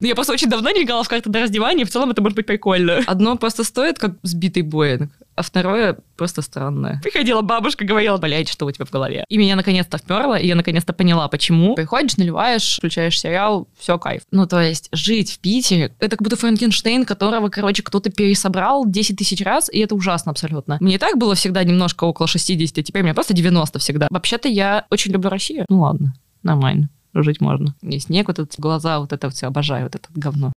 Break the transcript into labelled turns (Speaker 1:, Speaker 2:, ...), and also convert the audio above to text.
Speaker 1: Я просто очень давно не играла в карты до раздевания, и в целом это может быть прикольно. Одно просто стоит, как сбитый Боинг, а второе просто странное. Приходила бабушка, говорила, блядь, что у тебя в голове. И меня наконец-то вперло, и я наконец-то поняла, почему. Приходишь, наливаешь, включаешь сериал, все, кайф. Ну, то есть, жить в Питере, это как будто Франкенштейн, которого, короче, кто-то пересобрал 10 тысяч раз, и это ужасно абсолютно. Мне и так было всегда немножко около 60, а теперь мне просто 90 всегда. Вообще-то я очень люблю Россию. Ну ладно, нормально жить можно. И снег, вот эти глаза, вот это все обожаю, вот это говно.